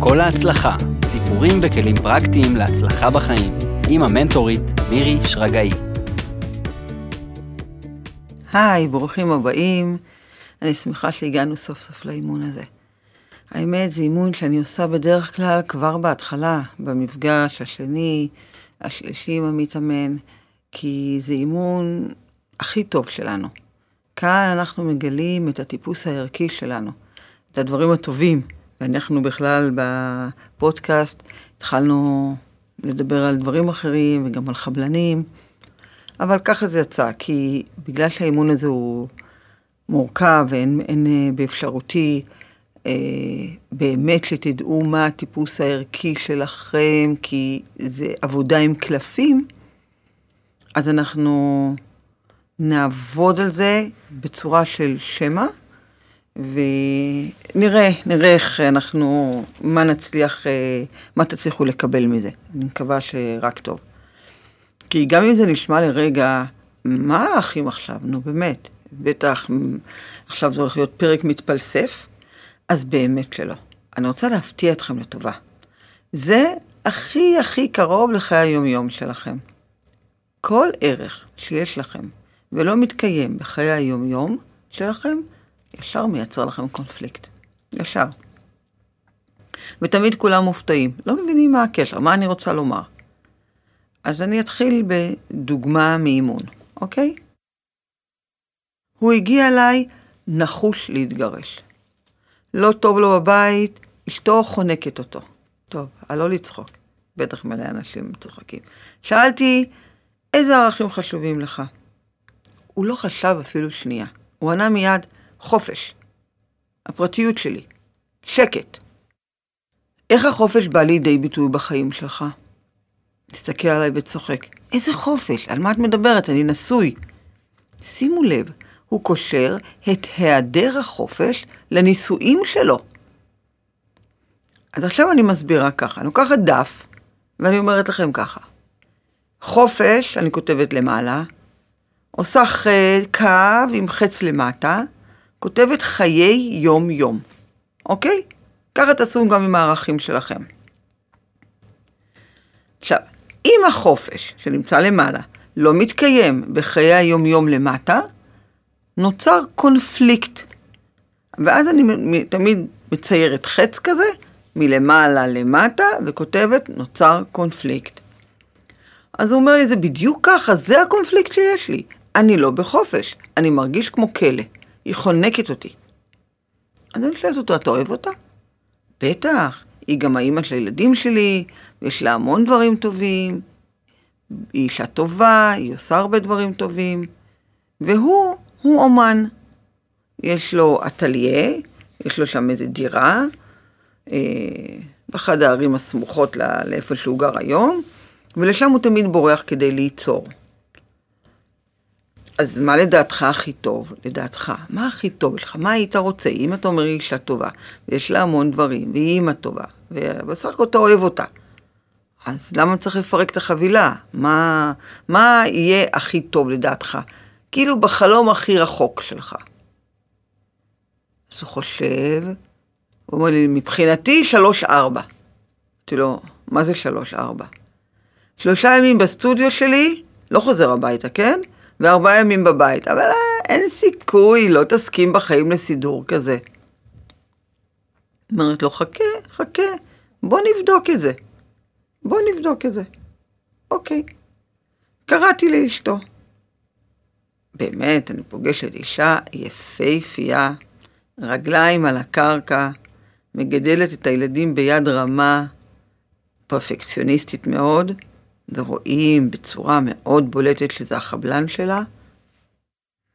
כל ההצלחה, סיפורים וכלים פרקטיים להצלחה בחיים, עם המנטורית מירי שרגאי. היי, ברוכים הבאים. אני שמחה שהגענו סוף סוף לאימון הזה. האמת, זה אימון שאני עושה בדרך כלל כבר בהתחלה, במפגש השני, השלישי עם המתאמן, כי זה אימון הכי טוב שלנו. כאן אנחנו מגלים את הטיפוס הערכי שלנו, את הדברים הטובים. ואנחנו בכלל בפודקאסט התחלנו לדבר על דברים אחרים וגם על חבלנים, אבל ככה זה יצא, כי בגלל שהאימון הזה הוא מורכב ואין אין אה, באפשרותי אה, באמת שתדעו מה הטיפוס הערכי שלכם, כי זה עבודה עם קלפים, אז אנחנו נעבוד על זה בצורה של שמע, ונראה, נראה איך אנחנו, מה נצליח, אה, מה תצליחו לקבל מזה. אני מקווה שרק טוב. כי גם אם זה נשמע לרגע, מה האחים עכשיו? נו באמת, בטח עכשיו זה הולך להיות פרק מתפלסף, אז באמת שלא. אני רוצה להפתיע אתכם לטובה. זה הכי הכי קרוב לחיי היומיום שלכם. כל ערך שיש לכם ולא מתקיים בחיי היומיום שלכם, ישר מייצר לכם קונפליקט. ישר. ותמיד כולם מופתעים, לא מבינים מה הקשר, מה אני רוצה לומר. אז אני אתחיל בדוגמה מאימון, אוקיי? הוא הגיע אליי נחוש להתגרש. לא טוב לו בבית, אשתו חונקת אותו. טוב, על לא לצחוק, בטח מלא אנשים צוחקים. שאלתי, איזה ערכים חשובים לך? הוא לא חשב אפילו שנייה. הוא ענה מיד, חופש. הפרטיות שלי. שקט. איך החופש בא לידי ביטוי בחיים שלך? תסתכל עליי וצוחק. איזה חופש? על מה את מדברת? אני נשוי. שימו לב, הוא קושר את היעדר החופש לנישואים שלו. אז עכשיו אני מסבירה ככה, אני לוקחת דף, ואני אומרת לכם ככה. חופש, אני כותבת למעלה, עושה קו עם חץ למטה, כותבת חיי יום-יום, אוקיי? ככה תעשו גם עם הערכים שלכם. עכשיו, אם החופש שנמצא למעלה לא מתקיים בחיי היום-יום למטה, נוצר קונפליקט. ואז אני תמיד מציירת חץ כזה, מלמעלה למטה, וכותבת נוצר קונפליקט. אז הוא אומר לי, זה בדיוק ככה, זה הקונפליקט שיש לי. אני לא בחופש, אני מרגיש כמו כלא. היא חונקת אותי. אז אני שואלת אותו, אתה אוהב אותה? בטח, היא גם האימא של הילדים שלי, ויש לה המון דברים טובים. היא אישה טובה, היא עושה הרבה דברים טובים. והוא, הוא אומן. יש לו אטליה, יש לו שם איזה דירה, אה, באחד הערים הסמוכות לאיפה שהוא גר היום, ולשם הוא תמיד בורח כדי ליצור. אז מה לדעתך הכי טוב? לדעתך, מה הכי טוב שלך? מה היית רוצה? אם אתה אומר אישה טובה, ויש לה המון דברים, והיא אימא טובה, ובסך הכל אתה אוהב אותה, אז למה צריך לפרק את החבילה? מה, מה יהיה הכי טוב לדעתך? כאילו בחלום הכי רחוק שלך. אז הוא חושב, הוא אומר לי, מבחינתי שלוש-ארבע. אמרתי לו, מה זה שלוש-ארבע? שלושה ימים בסטודיו שלי, לא חוזר הביתה, כן? וארבעה ימים בבית. אבל אין סיכוי, לא תסכים בחיים לסידור כזה. אומרת לו, חכה, חכה, בוא נבדוק את זה. בוא נבדוק את זה. אוקיי. קראתי לאשתו. באמת, אני פוגשת אישה יפהפייה, רגליים על הקרקע, מגדלת את הילדים ביד רמה, פרפקציוניסטית מאוד, ורואים בצורה מאוד בולטת שזה החבלן שלה.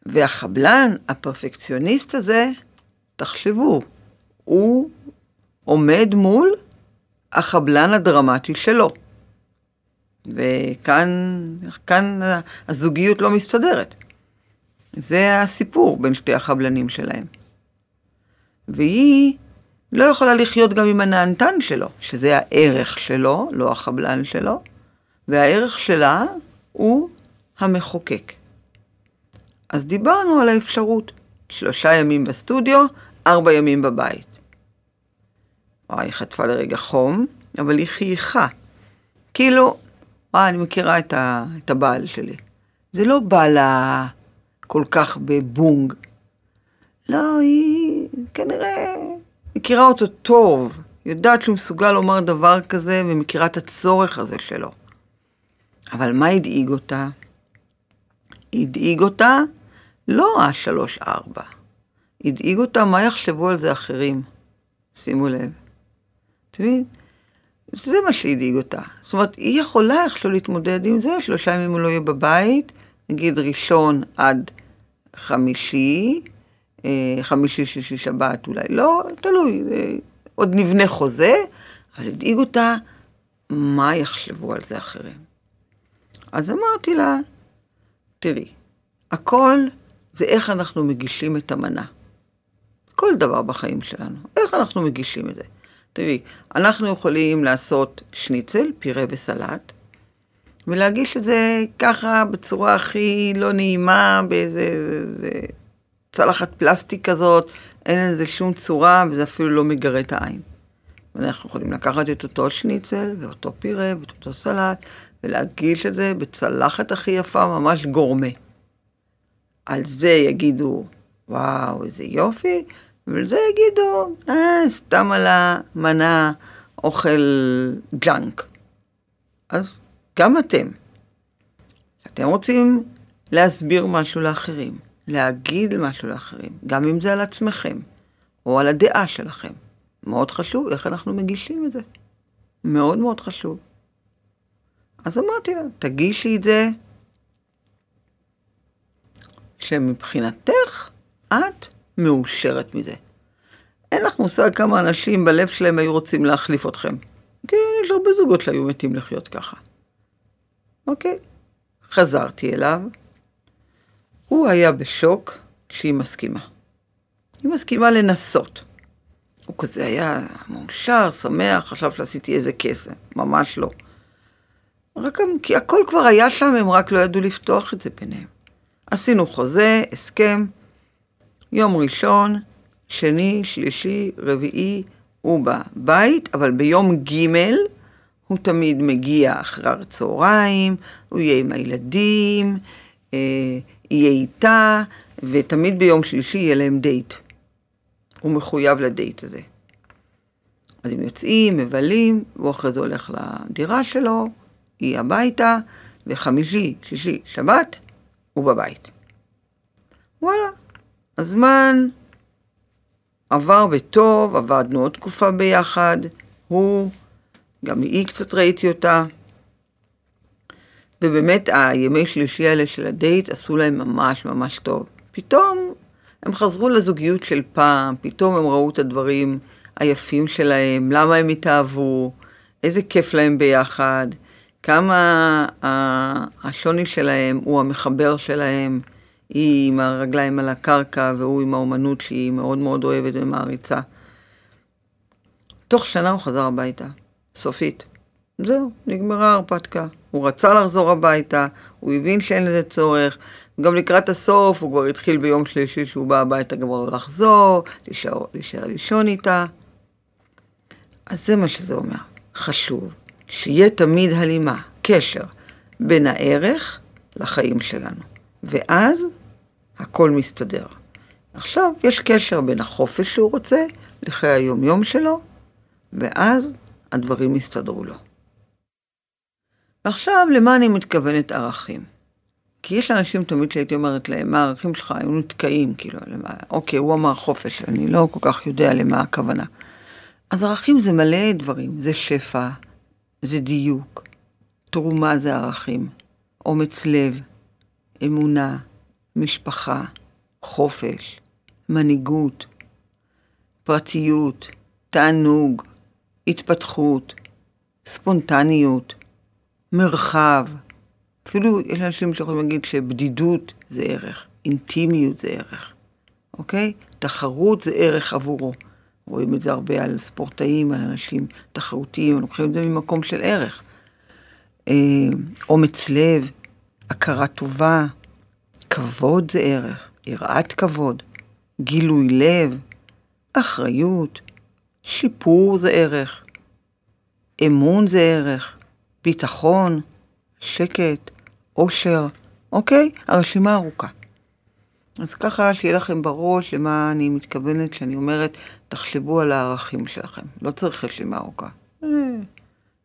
והחבלן, הפרפקציוניסט הזה, תחשבו, הוא עומד מול החבלן הדרמטי שלו. וכאן כאן הזוגיות לא מסתדרת. זה הסיפור בין שתי החבלנים שלהם. והיא לא יכולה לחיות גם עם הנענתן שלו, שזה הערך שלו, לא החבלן שלו, והערך שלה הוא המחוקק. אז דיברנו על האפשרות, שלושה ימים בסטודיו, ארבע ימים בבית. וואי, היא חטפה לרגע חום, אבל היא חייכה. כאילו, וואי, אני מכירה את, ה, את הבעל שלי. זה לא בא לה כל כך בבונג. לא, היא כנראה מכירה אותו טוב, יודעת שהוא מסוגל לומר דבר כזה ומכירה את הצורך הזה שלו. אבל מה הדאיג אותה? הדאיג אותה לא השלוש-ארבע. הדאיג אותה מה יחשבו על זה אחרים. שימו לב. אתה מבין? זה מה שהדאיג אותה. זאת אומרת, היא יכולה איכשהו להתמודד עם זה, שלושה ימים הוא לא יהיה בבית, נגיד ראשון עד חמישי, אה, חמישי, שישי, שבת, אולי לא, תלוי, עוד נבנה חוזה, אבל הדאיג אותה מה יחשבו על זה אחרים. אז אמרתי לה, תראי, הכל זה איך אנחנו מגישים את המנה. כל דבר בחיים שלנו, איך אנחנו מגישים את זה. תראי, אנחנו יכולים לעשות שניצל, פירה וסלט, ולהגיש את זה ככה בצורה הכי לא נעימה, באיזה צלחת פלסטיק כזאת, אין לזה שום צורה, וזה אפילו לא מגרה את העין. ואנחנו יכולים לקחת את אותו שניצל, ואותו פירה, ואת אותו סלט, ולהגיש את זה בצלחת הכי יפה, ממש גורמה. על זה יגידו, וואו, איזה יופי, ועל זה יגידו, אה, סתם על המנה אוכל ג'אנק. אז גם אתם, אתם רוצים להסביר משהו לאחרים, להגיד משהו לאחרים, גם אם זה על עצמכם, או על הדעה שלכם. מאוד חשוב איך אנחנו מגישים את זה. מאוד מאוד חשוב. אז אמרתי לה, תגישי את זה שמבחינתך את מאושרת מזה. אין לך מושג כמה אנשים בלב שלהם היו רוצים להחליף אתכם. כן, יש הרבה זוגות שהיו מתים לחיות ככה. אוקיי, חזרתי אליו. הוא היה בשוק שהיא מסכימה. היא מסכימה לנסות. הוא כזה היה מאושר, שמח, חשב שעשיתי איזה קסם. ממש לא. רק כי הכל כבר היה שם, הם רק לא ידעו לפתוח את זה ביניהם. עשינו חוזה, הסכם, יום ראשון, שני, שלישי, רביעי, הוא בבית, אבל ביום ג' הוא תמיד מגיע אחר הצהריים, הוא יהיה עם הילדים, אה, יהיה איתה, ותמיד ביום שלישי יהיה להם דייט. הוא מחויב לדייט הזה. אז הם יוצאים, מבלים, והוא אחרי זה הולך לדירה שלו, היא הביתה, וחמישי, שישי, שבת, הוא בבית. וואלה, הזמן עבר בטוב, עבדנו עוד תקופה ביחד, הוא, גם היא קצת ראיתי אותה. ובאמת הימי שלישי האלה של הדייט עשו להם ממש ממש טוב. פתאום הם חזרו לזוגיות של פעם, פתאום הם ראו את הדברים היפים שלהם, למה הם התאהבו, איזה כיף להם ביחד, כמה השוני שלהם הוא המחבר שלהם, היא עם הרגליים על הקרקע והוא עם האומנות שהיא מאוד מאוד אוהבת ומעריצה. תוך שנה הוא חזר הביתה, סופית. זהו, נגמרה ההרפתקה. הוא רצה לחזור הביתה, הוא הבין שאין לזה צורך. גם לקראת הסוף הוא כבר התחיל ביום שלישי שהוא בא הביתה גם לא לחזור, להישאר לישון איתה. אז זה מה שזה אומר. חשוב שיהיה תמיד הלימה, קשר, בין הערך לחיים שלנו. ואז הכל מסתדר. עכשיו יש קשר בין החופש שהוא רוצה לחיי היומיום שלו, ואז הדברים יסתדרו לו. ועכשיו, למה אני מתכוונת ערכים? כי יש אנשים תמיד שהייתי אומרת להם, מה הערכים שלך היו נתקעים, כאילו, למה, אוקיי, הוא אמר חופש, אני לא כל כך יודע למה הכוונה. אז ערכים זה מלא דברים, זה שפע, זה דיוק, תרומה זה ערכים, אומץ לב, אמונה, משפחה, חופש, מנהיגות, פרטיות, תענוג, התפתחות, ספונטניות, מרחב. אפילו יש אנשים שיכולים להגיד שבדידות זה ערך, אינטימיות זה ערך, אוקיי? תחרות זה ערך עבורו. רואים את זה הרבה על ספורטאים, על אנשים תחרותיים, לוקחים את זה ממקום של ערך. אה, אומץ לב, הכרה טובה, כבוד זה ערך, יראת כבוד, גילוי לב, אחריות, שיפור זה ערך, אמון זה ערך, ביטחון, שקט, עושר, אוקיי? הרשימה ארוכה. אז ככה שיהיה לכם בראש למה אני מתכוונת כשאני אומרת, תחשבו על הערכים שלכם. לא צריך רשימה ארוכה. אה,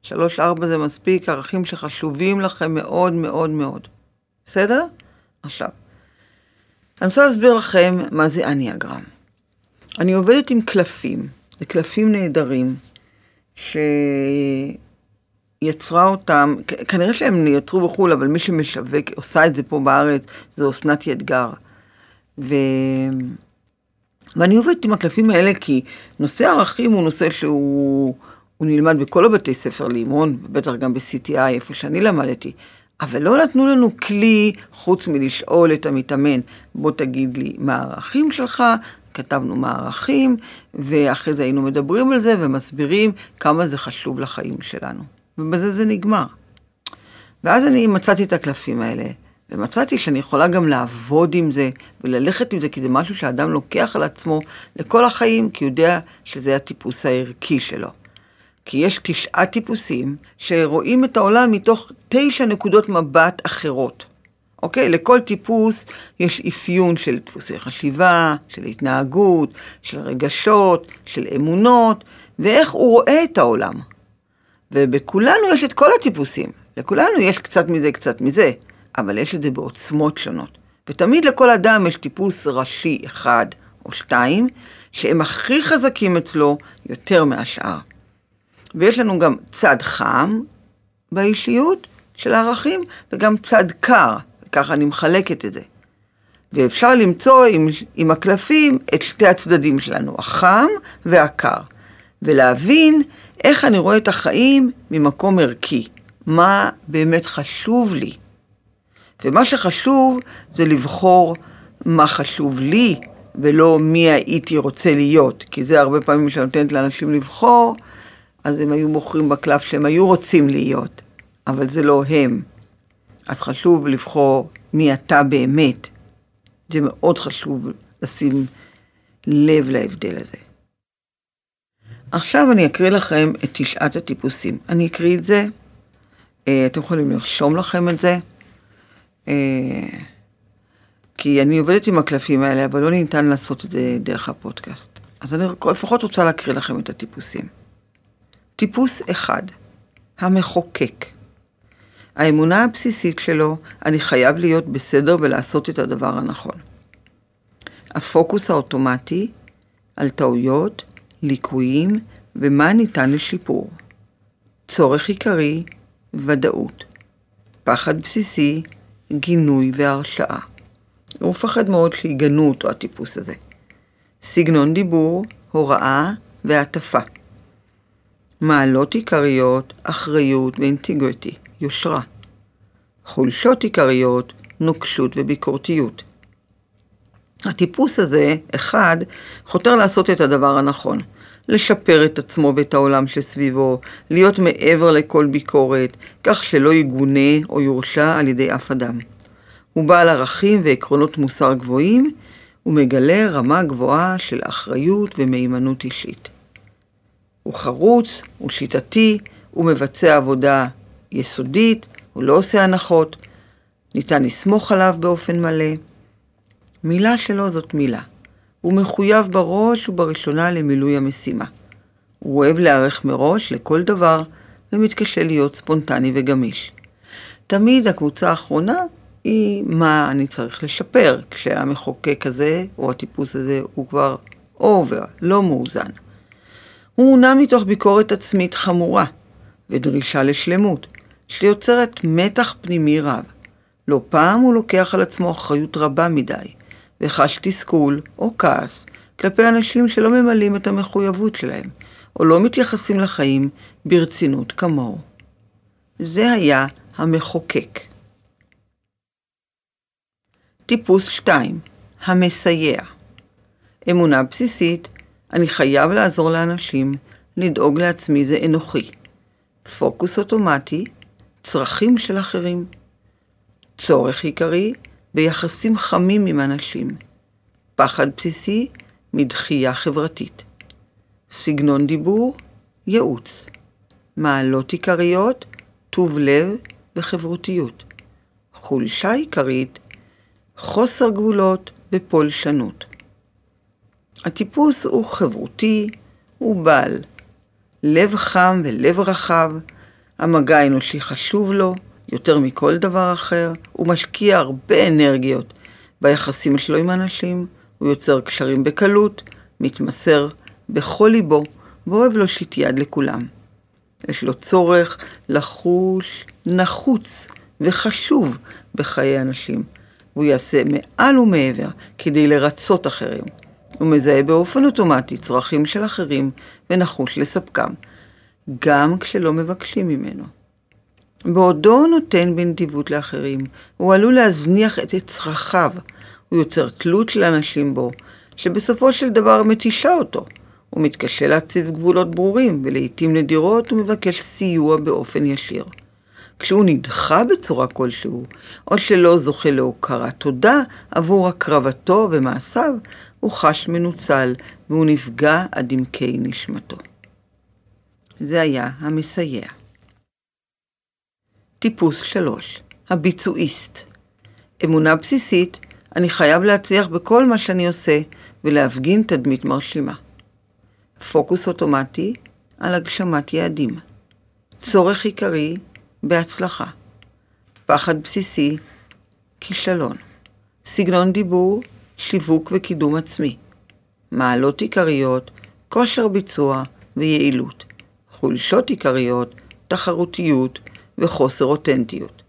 שלוש, ארבע זה מספיק, ערכים שחשובים לכם מאוד מאוד מאוד. בסדר? עכשיו, אני רוצה להסביר לכם מה זה אניאגרם. אני עובדת עם קלפים, זה קלפים נהדרים, שיצרה אותם, כנראה שהם יצרו בחו"ל, אבל מי שמשווק, עושה את זה פה בארץ, זה אסנת ידגר. ו... ואני עובדת עם הקלפים האלה כי נושא ערכים הוא נושא שהוא נלמד בכל הבתי ספר לאימון, בטח גם ב-CTI, איפה שאני למדתי. אבל לא נתנו לנו כלי חוץ מלשאול את המתאמן, בוא תגיד לי מה הערכים שלך, כתבנו מה הערכים, ואחרי זה היינו מדברים על זה ומסבירים כמה זה חשוב לחיים שלנו. ובזה זה נגמר. ואז אני מצאתי את הקלפים האלה, ומצאתי שאני יכולה גם לעבוד עם זה וללכת עם זה, כי זה משהו שאדם לוקח על עצמו לכל החיים, כי הוא יודע שזה הטיפוס הערכי שלו. כי יש תשעה טיפוסים שרואים את העולם מתוך תשע נקודות מבט אחרות. אוקיי? לכל טיפוס יש אפיון של דפוסי חשיבה, של התנהגות, של רגשות, של אמונות, ואיך הוא רואה את העולם. ובכולנו יש את כל הטיפוסים. לכולנו יש קצת מזה, קצת מזה, אבל יש את זה בעוצמות שונות. ותמיד לכל אדם יש טיפוס ראשי אחד או שתיים, שהם הכי חזקים אצלו יותר מהשאר. ויש לנו גם צד חם באישיות של הערכים, וגם צד קר, וככה אני מחלקת את זה. ואפשר למצוא עם, עם הקלפים את שתי הצדדים שלנו, החם והקר, ולהבין איך אני רואה את החיים ממקום ערכי, מה באמת חשוב לי. ומה שחשוב זה לבחור מה חשוב לי, ולא מי הייתי רוצה להיות, כי זה הרבה פעמים שנותנת לאנשים לבחור, אז הם היו מוכרים בקלף שהם היו רוצים להיות, אבל זה לא הם. אז חשוב לבחור מי אתה באמת. זה מאוד חשוב לשים לב להבדל הזה. עכשיו אני אקריא לכם את תשעת הטיפוסים. אני אקריא את זה, אה, אתם יכולים לרשום לכם את זה, כי אני עובדת עם הקלפים האלה, אבל לא ניתן לעשות את זה דרך הפודקאסט. אז אני לפחות רוצה להקריא לכם את הטיפוסים. טיפוס אחד, המחוקק. האמונה הבסיסית שלו, אני חייב להיות בסדר ולעשות את הדבר הנכון. הפוקוס האוטומטי על טעויות, ליקויים ומה ניתן לשיפור. צורך עיקרי, ודאות. פחד בסיסי, גינוי והרשעה. הוא מפחד מאוד שיגנו אותו, הטיפוס הזה. סגנון דיבור, הוראה והטפה. מעלות עיקריות, אחריות ואינטגריטי, יושרה. חולשות עיקריות, נוקשות וביקורתיות. הטיפוס הזה, אחד, חותר לעשות את הדבר הנכון, לשפר את עצמו ואת העולם שסביבו, להיות מעבר לכל ביקורת, כך שלא יגונה או יורשע על ידי אף אדם. הוא בעל ערכים ועקרונות מוסר גבוהים, ומגלה רמה גבוהה של אחריות ומהימנות אישית. הוא חרוץ, הוא שיטתי, הוא מבצע עבודה יסודית, הוא לא עושה הנחות, ניתן לסמוך עליו באופן מלא. מילה שלו זאת מילה. הוא מחויב בראש ובראשונה למילוי המשימה. הוא אוהב להיערך מראש לכל דבר ומתקשה להיות ספונטני וגמיש. תמיד הקבוצה האחרונה היא מה אני צריך לשפר, כשהמחוקק הזה או הטיפוס הזה הוא כבר אובר, לא מאוזן. הוא מונע מתוך ביקורת עצמית חמורה ודרישה לשלמות, שיוצרת מתח פנימי רב. לא פעם הוא לוקח על עצמו אחריות רבה מדי, וחש תסכול או כעס כלפי אנשים שלא ממלאים את המחויבות שלהם, או לא מתייחסים לחיים ברצינות כמוהו. זה היה המחוקק. טיפוס 2 המסייע אמונה בסיסית אני חייב לעזור לאנשים, לדאוג לעצמי זה אנוכי. פוקוס אוטומטי, צרכים של אחרים. צורך עיקרי, ביחסים חמים עם אנשים. פחד בסיסי, מדחייה חברתית. סגנון דיבור, ייעוץ. מעלות עיקריות, טוב לב וחברותיות. חולשה עיקרית, חוסר גבולות ופולשנות. הטיפוס הוא חברותי, הוא בעל לב חם ולב רחב, המגע האנושי חשוב לו יותר מכל דבר אחר, הוא משקיע הרבה אנרגיות ביחסים שלו עם אנשים, הוא יוצר קשרים בקלות, מתמסר בכל ליבו ואוהב להושיט יד לכולם. יש לו צורך לחוש נחוץ וחשוב בחיי אנשים. והוא יעשה מעל ומעבר כדי לרצות אחרים. הוא מזהה באופן אוטומטי צרכים של אחרים ונחוש לספקם, גם כשלא מבקשים ממנו. בעודו נותן בנדיבות לאחרים, הוא עלול להזניח את צרכיו. הוא יוצר תלות של אנשים בו, שבסופו של דבר מתישה אותו. הוא מתקשה להציב גבולות ברורים, ולעיתים נדירות הוא מבקש סיוע באופן ישיר. כשהוא נדחה בצורה כלשהו, או שלא זוכה להוקרת תודה עבור הקרבתו ומעשיו, הוא חש מנוצל והוא נפגע עד עמקי נשמתו. זה היה המסייע. טיפוס שלוש, הביצועיסט. אמונה בסיסית, אני חייב להצליח בכל מה שאני עושה ולהפגין תדמית מרשימה. פוקוס אוטומטי על הגשמת יעדים. צורך עיקרי בהצלחה. פחד בסיסי, כישלון. סגנון דיבור, שיווק וקידום עצמי. מעלות עיקריות, כושר ביצוע ויעילות. חולשות עיקריות, תחרותיות וחוסר אותנטיות.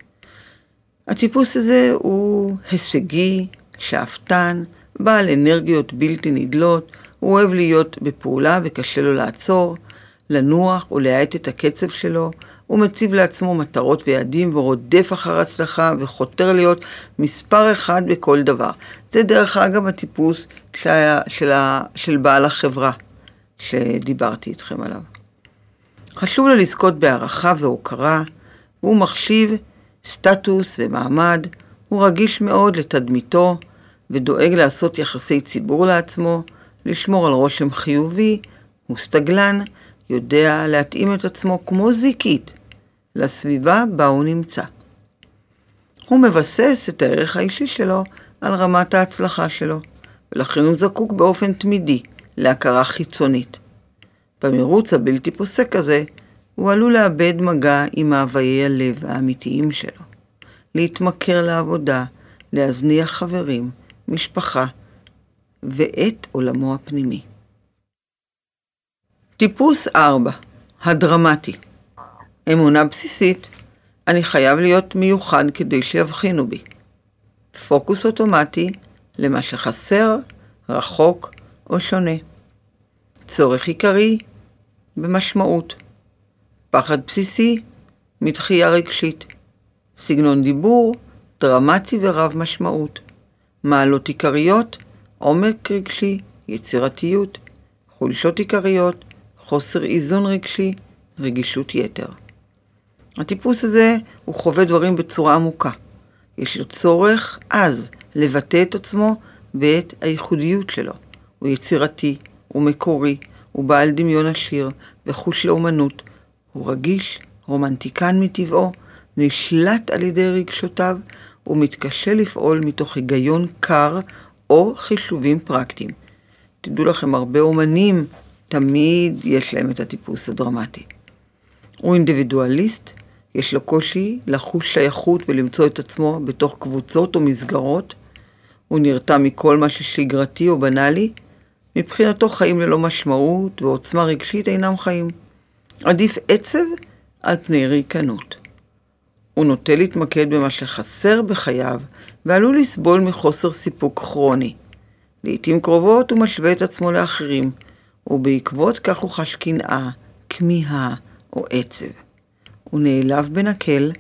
הטיפוס הזה הוא הישגי, שאפתן, בעל אנרגיות בלתי נדלות, הוא אוהב להיות בפעולה וקשה לו לעצור, לנוח ולהאט את הקצב שלו, הוא מציב לעצמו מטרות ויעדים ורודף אחר הצלחה וחותר להיות מספר אחד בכל דבר. זה דרך אגב הטיפוס של, ה, של בעל החברה שדיברתי איתכם עליו. חשוב לו לזכות בהערכה והוקרה, הוא מחשיב סטטוס ומעמד, הוא רגיש מאוד לתדמיתו ודואג לעשות יחסי ציבור לעצמו, לשמור על רושם חיובי, הוא סטגלן, יודע להתאים את עצמו כמו זיקית לסביבה בה הוא נמצא. הוא מבסס את הערך האישי שלו על רמת ההצלחה שלו, ולכן הוא זקוק באופן תמידי להכרה חיצונית. במרוץ הבלתי פוסק הזה, הוא עלול לאבד מגע עם מאוויי הלב האמיתיים שלו, להתמכר לעבודה, להזניח חברים, משפחה, ואת עולמו הפנימי. טיפוס 4, הדרמטי. אמונה בסיסית, אני חייב להיות מיוחד כדי שיבחינו בי. פוקוס אוטומטי למה שחסר, רחוק או שונה. צורך עיקרי במשמעות. פחד בסיסי, מתחייה רגשית. סגנון דיבור, דרמטי ורב משמעות. מעלות עיקריות, עומק רגשי, יצירתיות. חולשות עיקריות, חוסר איזון רגשי, רגישות יתר. הטיפוס הזה, הוא חווה דברים בצורה עמוקה. יש לו צורך עז לבטא את עצמו ואת הייחודיות שלו. הוא יצירתי, הוא מקורי, הוא בעל דמיון עשיר וחוש לאומנות. הוא רגיש, רומנטיקן מטבעו, נשלט על ידי רגשותיו ומתקשה לפעול מתוך היגיון קר או חישובים פרקטיים. תדעו לכם, הרבה אומנים תמיד יש להם את הטיפוס הדרמטי. הוא אינדיבידואליסט, יש לו קושי לחוש שייכות ולמצוא את עצמו בתוך קבוצות או מסגרות. הוא נרתע מכל מה ששגרתי או בנאלי. מבחינתו חיים ללא משמעות ועוצמה רגשית אינם חיים. עדיף עצב על פני ריקנות. הוא נוטה להתמקד במה שחסר בחייו ועלול לסבול מחוסר סיפוק כרוני. לעתים קרובות הוא משווה את עצמו לאחרים, ובעקבות כך הוא חש קנאה, כמיהה או עצב. הוא נעלב בנקל,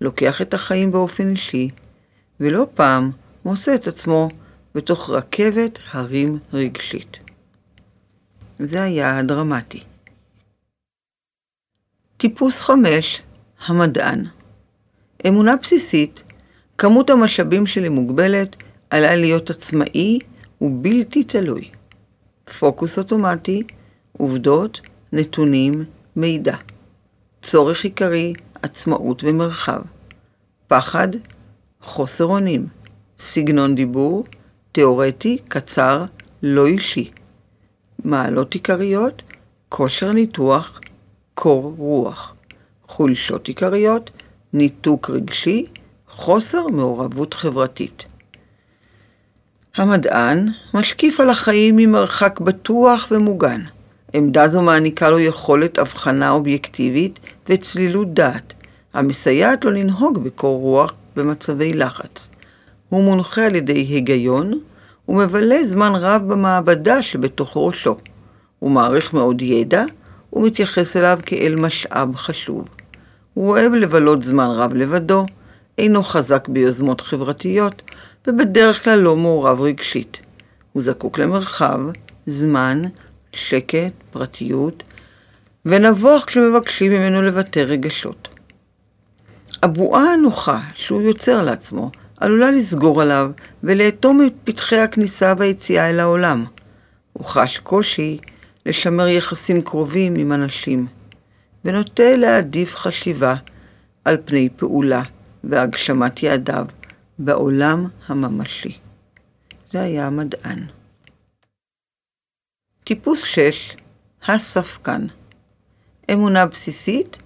לוקח את החיים באופן אישי, ולא פעם מוצא את עצמו בתוך רכבת הרים רגשית. זה היה הדרמטי. טיפוס חמש, המדען. אמונה בסיסית, כמות המשאבים שלי מוגבלת, עליי להיות עצמאי ובלתי תלוי. פוקוס אוטומטי, עובדות, נתונים, מידע. צורך עיקרי, עצמאות ומרחב. פחד, חוסר אונים. סגנון דיבור, תאורטי, קצר, לא אישי. מעלות עיקריות, כושר ניתוח, קור רוח. חולשות עיקריות, ניתוק רגשי, חוסר מעורבות חברתית. המדען משקיף על החיים ממרחק בטוח ומוגן. עמדה זו מעניקה לו יכולת הבחנה אובייקטיבית וצלילות דעת, המסייעת לו לנהוג בקור רוח במצבי לחץ. הוא מונחה על ידי היגיון, ומבלה זמן רב במעבדה שבתוך ראשו. הוא מעריך מאוד ידע, ומתייחס אליו כאל משאב חשוב. הוא אוהב לבלות זמן רב לבדו, אינו חזק ביוזמות חברתיות, ובדרך כלל לא מעורב רגשית. הוא זקוק למרחב, זמן, שקט, פרטיות, ונבוך כשמבקשים ממנו לבטא רגשות. הבועה הנוחה שהוא יוצר לעצמו עלולה לסגור עליו ולאטום את פתחי הכניסה והיציאה אל העולם. הוא חש קושי לשמר יחסים קרובים עם אנשים, ונוטה להעדיף חשיבה על פני פעולה והגשמת יעדיו בעולם הממשי. זה היה המדען. טיפוס 6, הספקן. אמונה בסיסית,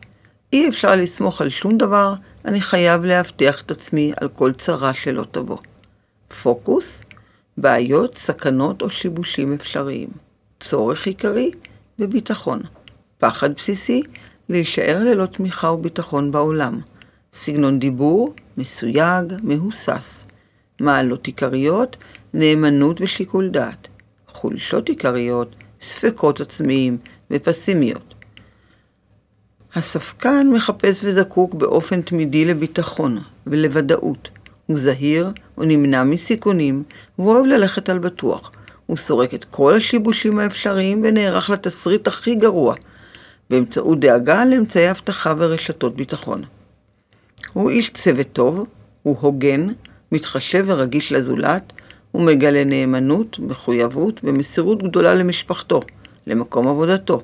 אי אפשר לסמוך על שום דבר, אני חייב להבטיח את עצמי על כל צרה שלא תבוא. פוקוס, בעיות, סכנות או שיבושים אפשריים. צורך עיקרי בביטחון. פחד בסיסי, להישאר ללא תמיכה וביטחון בעולם. סגנון דיבור, מסויג, מהוסס. מעלות עיקריות, נאמנות ושיקול דעת. חולשות עיקריות, ספקות עצמיים ופסימיות. הספקן מחפש וזקוק באופן תמידי לביטחון ולוודאות. הוא זהיר, הוא נמנע מסיכונים, והוא אוהב ללכת על בטוח. הוא סורק את כל השיבושים האפשריים ונערך לתסריט הכי גרוע, באמצעות דאגה לאמצעי אבטחה ורשתות ביטחון. הוא איש צוות טוב, הוא הוגן, מתחשב ורגיש לזולת, הוא מגלה נאמנות, מחויבות ומסירות גדולה למשפחתו, למקום עבודתו,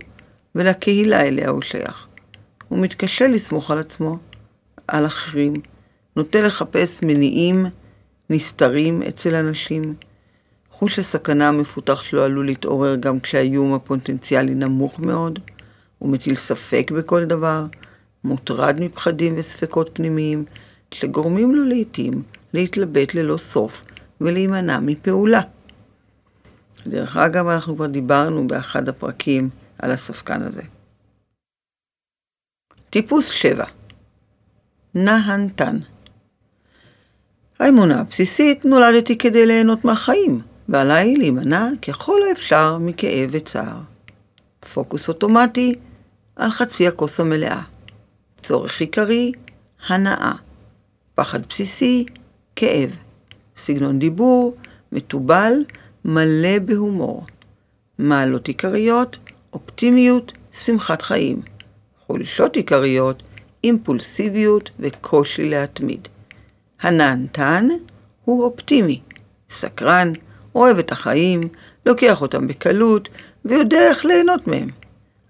ולקהילה אליה הוא שייך. הוא מתקשה לסמוך על עצמו, על אחרים, נוטה לחפש מניעים נסתרים אצל אנשים. חוש הסכנה המפותח שלו עלול להתעורר גם כשהאיום הפוטנציאלי נמוך מאוד, הוא מטיל ספק בכל דבר, מוטרד מפחדים וספקות פנימיים, שגורמים לו לעתים להתלבט ללא סוף ולהימנע מפעולה. דרך אגב, אנחנו כבר דיברנו באחד הפרקים על הספקן הזה. טיפוס 7 נהנתן האמונה הבסיסית נולדתי כדי ליהנות מהחיים, ועליי להימנע ככל האפשר מכאב וצער. פוקוס אוטומטי על חצי הכוס המלאה. צורך עיקרי, הנאה. פחד בסיסי, כאב. סגנון דיבור, מתובל, מלא בהומור. מעלות עיקריות, אופטימיות, שמחת חיים. חולשות עיקריות, אימפולסיביות וקושי להתמיד. הנענתן הוא אופטימי, סקרן, אוהב את החיים, לוקח אותם בקלות ויודע איך ליהנות מהם.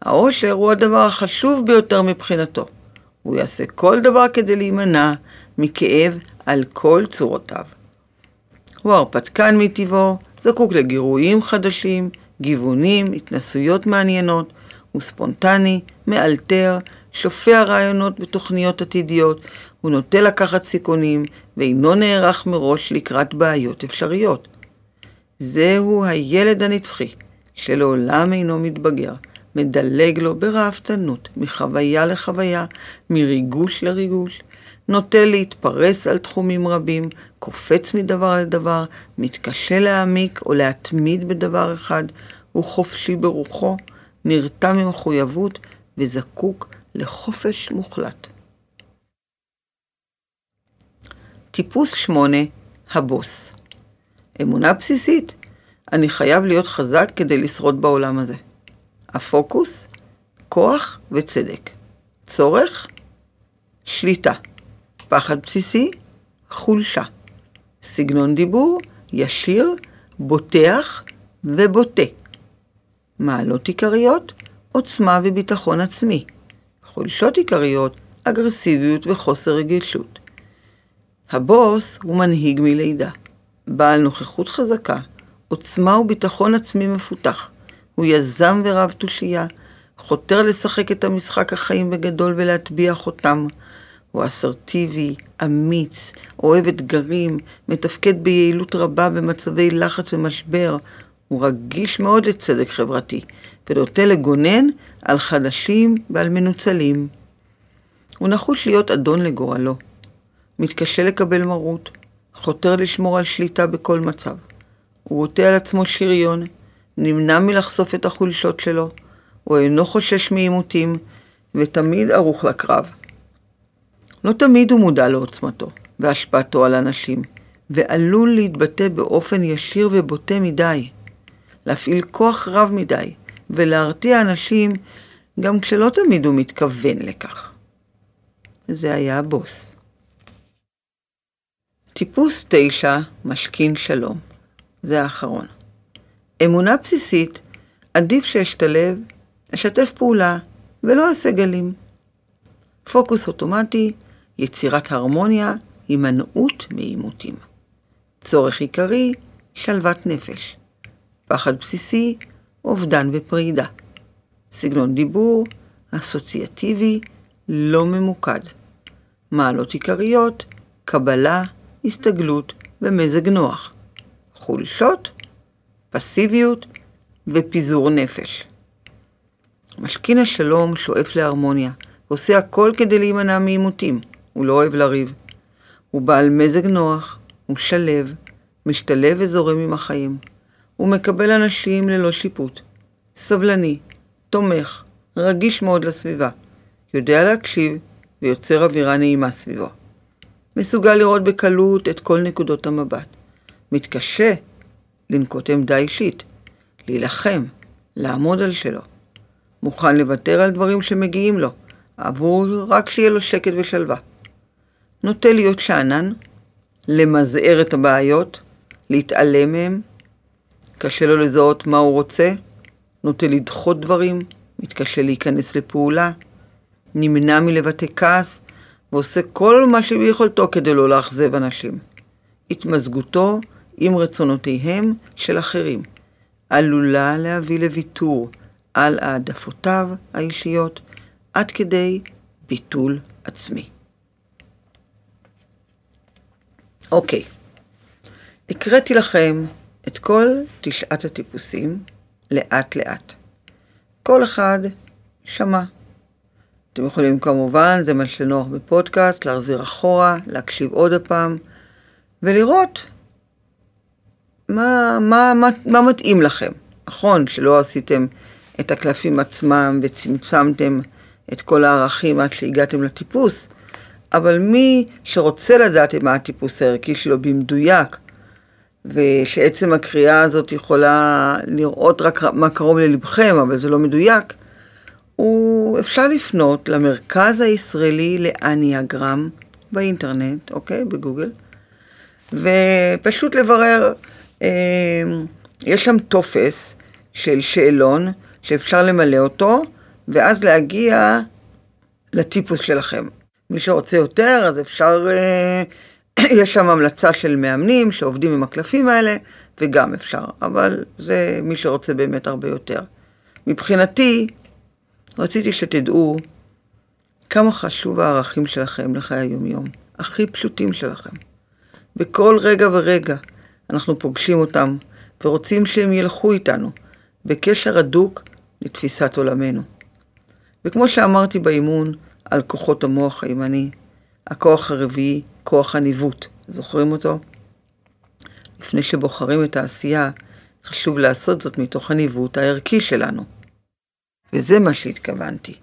העושר הוא הדבר החשוב ביותר מבחינתו. הוא יעשה כל דבר כדי להימנע מכאב על כל צורותיו. הוא הרפתקן מטבעו, זקוק לגירויים חדשים, גיוונים, התנסויות מעניינות, הוא ספונטני, מאלתר, שופע רעיונות ותוכניות עתידיות, הוא נוטה לקחת סיכונים ואינו נערך מראש לקראת בעיות אפשריות. זהו הילד הנצחי, שלעולם אינו מתבגר, מדלג לו ברעבתנות, מחוויה לחוויה, מריגוש לריגוש, נוטה להתפרס על תחומים רבים, קופץ מדבר לדבר, מתקשה להעמיק או להתמיד בדבר אחד, הוא חופשי ברוחו, נרתע ממחויבות וזקוק לחופש מוחלט. טיפוס 8, הבוס. אמונה בסיסית, אני חייב להיות חזק כדי לשרוד בעולם הזה. הפוקוס, כוח וצדק. צורך, שליטה. פחד בסיסי, חולשה. סגנון דיבור, ישיר, בוטח ובוטה. מעלות עיקריות, עוצמה וביטחון עצמי. חולשות עיקריות, אגרסיביות וחוסר רגישות. הבוס הוא מנהיג מלידה, בעל נוכחות חזקה, עוצמה וביטחון עצמי מפותח. הוא יזם ורב תושייה, חותר לשחק את המשחק החיים בגדול ולהטביע חותם. הוא אסרטיבי, אמיץ, אוהב אתגרים, מתפקד ביעילות רבה במצבי לחץ ומשבר. הוא רגיש מאוד לצדק חברתי, ונוטה לגונן על חדשים ועל מנוצלים. הוא נחוש להיות אדון לגורלו. מתקשה לקבל מרות, חותר לשמור על שליטה בכל מצב. הוא עוטה על עצמו שריון, נמנע מלחשוף את החולשות שלו, הוא אינו חושש מעימותים, ותמיד ערוך לקרב. לא תמיד הוא מודע לעוצמתו והשפעתו על אנשים, ועלול להתבטא באופן ישיר ובוטה מדי, להפעיל כוח רב מדי, ולהרתיע אנשים גם כשלא תמיד הוא מתכוון לכך. זה היה הבוס. טיפוס תשע, משכין שלום. זה האחרון. אמונה בסיסית, עדיף שאשתלב, אשתף פעולה ולא אעשה גלים. פוקוס אוטומטי, יצירת הרמוניה, הימנעות מעימותים. צורך עיקרי, שלוות נפש. פחד בסיסי, אובדן ופרידה. סגנון דיבור, אסוציאטיבי, לא ממוקד. מעלות עיקריות, קבלה, הסתגלות ומזג נוח. חולשות, פסיביות ופיזור נפש. משכין השלום שואף להרמוניה, עושה הכל כדי להימנע מעימותים, הוא לא אוהב לריב. הוא בעל מזג נוח, הוא שלב, משתלב וזורם עם החיים. הוא מקבל אנשים ללא שיפוט. סבלני, תומך, רגיש מאוד לסביבה. יודע להקשיב ויוצר אווירה נעימה סביבו. מסוגל לראות בקלות את כל נקודות המבט. מתקשה לנקוט עמדה אישית, להילחם, לעמוד על שלו. מוכן לוותר על דברים שמגיעים לו, עבור רק שיהיה לו שקט ושלווה. נוטה להיות שאנן, למזער את הבעיות, להתעלם מהם, קשה לו לזהות מה הוא רוצה, נוטה לדחות דברים, מתקשה להיכנס לפעולה, נמנע מלבטא כעס, ועושה כל מה שביכולתו כדי לא לאכזב אנשים. התמזגותו עם רצונותיהם של אחרים עלולה להביא לוויתור על העדפותיו האישיות עד כדי ביטול עצמי. אוקיי, הקראתי לכם את כל תשעת הטיפוסים לאט לאט. כל אחד שמע. אתם יכולים כמובן, זה מה שנוח בפודקאסט, להחזיר אחורה, להקשיב עוד הפעם, ולראות מה, מה, מה, מה מתאים לכם. נכון שלא עשיתם את הקלפים עצמם וצמצמתם את כל הערכים עד שהגעתם לטיפוס, אבל מי שרוצה לדעת מה הטיפוס הערכי שלו במדויק, ושעצם הקריאה הזאת יכולה לראות רק מה קרוב ללבכם, אבל זה לא מדויק, הוא אפשר לפנות למרכז הישראלי לאניאגרם באינטרנט, אוקיי? בגוגל, ופשוט לברר, אה, יש שם טופס של שאלון שאפשר למלא אותו, ואז להגיע לטיפוס שלכם. מי שרוצה יותר, אז אפשר, אה, יש שם המלצה של מאמנים שעובדים עם הקלפים האלה, וגם אפשר, אבל זה מי שרוצה באמת הרבה יותר. מבחינתי, רציתי שתדעו כמה חשוב הערכים שלכם לחיי היומיום, הכי פשוטים שלכם. בכל רגע ורגע אנחנו פוגשים אותם ורוצים שהם ילכו איתנו בקשר הדוק לתפיסת עולמנו. וכמו שאמרתי באימון על כוחות המוח הימני, הכוח הרביעי, כוח הניווט, זוכרים אותו? לפני שבוחרים את העשייה, חשוב לעשות זאת מתוך הניווט הערכי שלנו. וזה מה שהתכוונתי.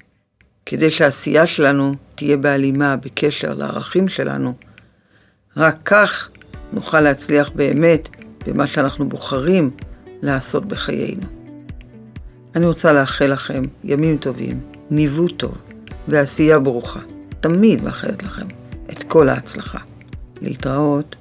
כדי שהעשייה שלנו תהיה בהלימה בקשר לערכים שלנו, רק כך נוכל להצליח באמת במה שאנחנו בוחרים לעשות בחיינו. אני רוצה לאחל לכם ימים טובים, ניווט טוב ועשייה ברוכה. תמיד מאחלת לכם את כל ההצלחה. להתראות.